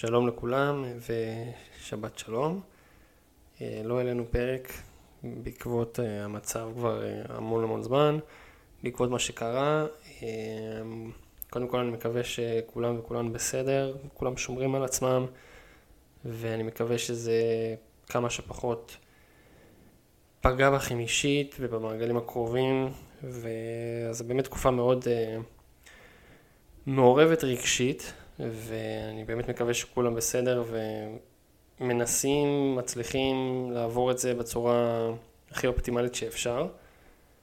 שלום לכולם ושבת שלום. לא העלינו פרק בעקבות אה, המצב כבר אה, המון המון זמן, בעקבות מה שקרה. אה, קודם כל אני מקווה שכולם וכולן בסדר, כולם שומרים על עצמם, ואני מקווה שזה כמה שפחות פגע בכם אישית ובמעגלים הקרובים, וזו באמת תקופה מאוד מעורבת רגשית. ואני באמת מקווה שכולם בסדר ומנסים, מצליחים לעבור את זה בצורה הכי אופטימלית שאפשר.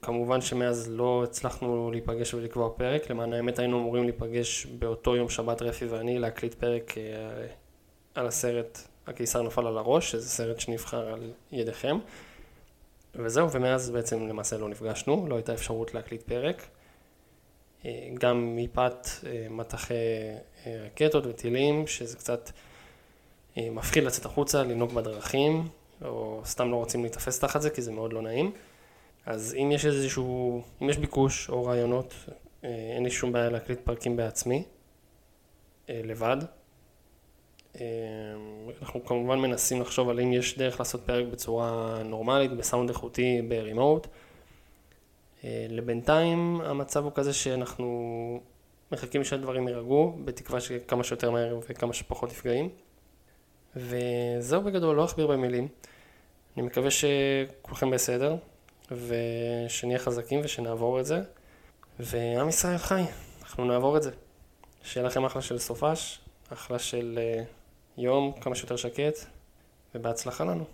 כמובן שמאז לא הצלחנו להיפגש ולקבוע פרק, למען האמת היינו אמורים להיפגש באותו יום שבת רפי ואני להקליט פרק אה, על הסרט הקיסר נפל על הראש, שזה סרט שנבחר על ידיכם. וזהו, ומאז בעצם למעשה לא נפגשנו, לא הייתה אפשרות להקליט פרק. אה, גם מפאת אה, מטחי אה, רקטות וטילים, שזה קצת מפחיד לצאת החוצה, לנהוג בדרכים, או סתם לא רוצים להתאפס תחת זה, כי זה מאוד לא נעים. אז אם יש איזשהו, אם יש ביקוש או רעיונות, אין לי שום בעיה להקליט פרקים בעצמי, לבד. אנחנו כמובן מנסים לחשוב על אם יש דרך לעשות פרק בצורה נורמלית, בסאונד איכותי, ברימוט. אה, לבינתיים המצב הוא כזה שאנחנו מחכים שהדברים יירגעו, בתקווה שכמה שיותר מהר וכמה שפחות נפגעים. וזהו בגדול, לא אכביר במילים. אני מקווה שכולכם בסדר, ושנהיה חזקים ושנעבור את זה. ועם ישראל חי, אנחנו נעבור את זה. שיהיה לכם אחלה של סופש, אחלה של אה, יום, כמה שיותר שקט, ובהצלחה לנו.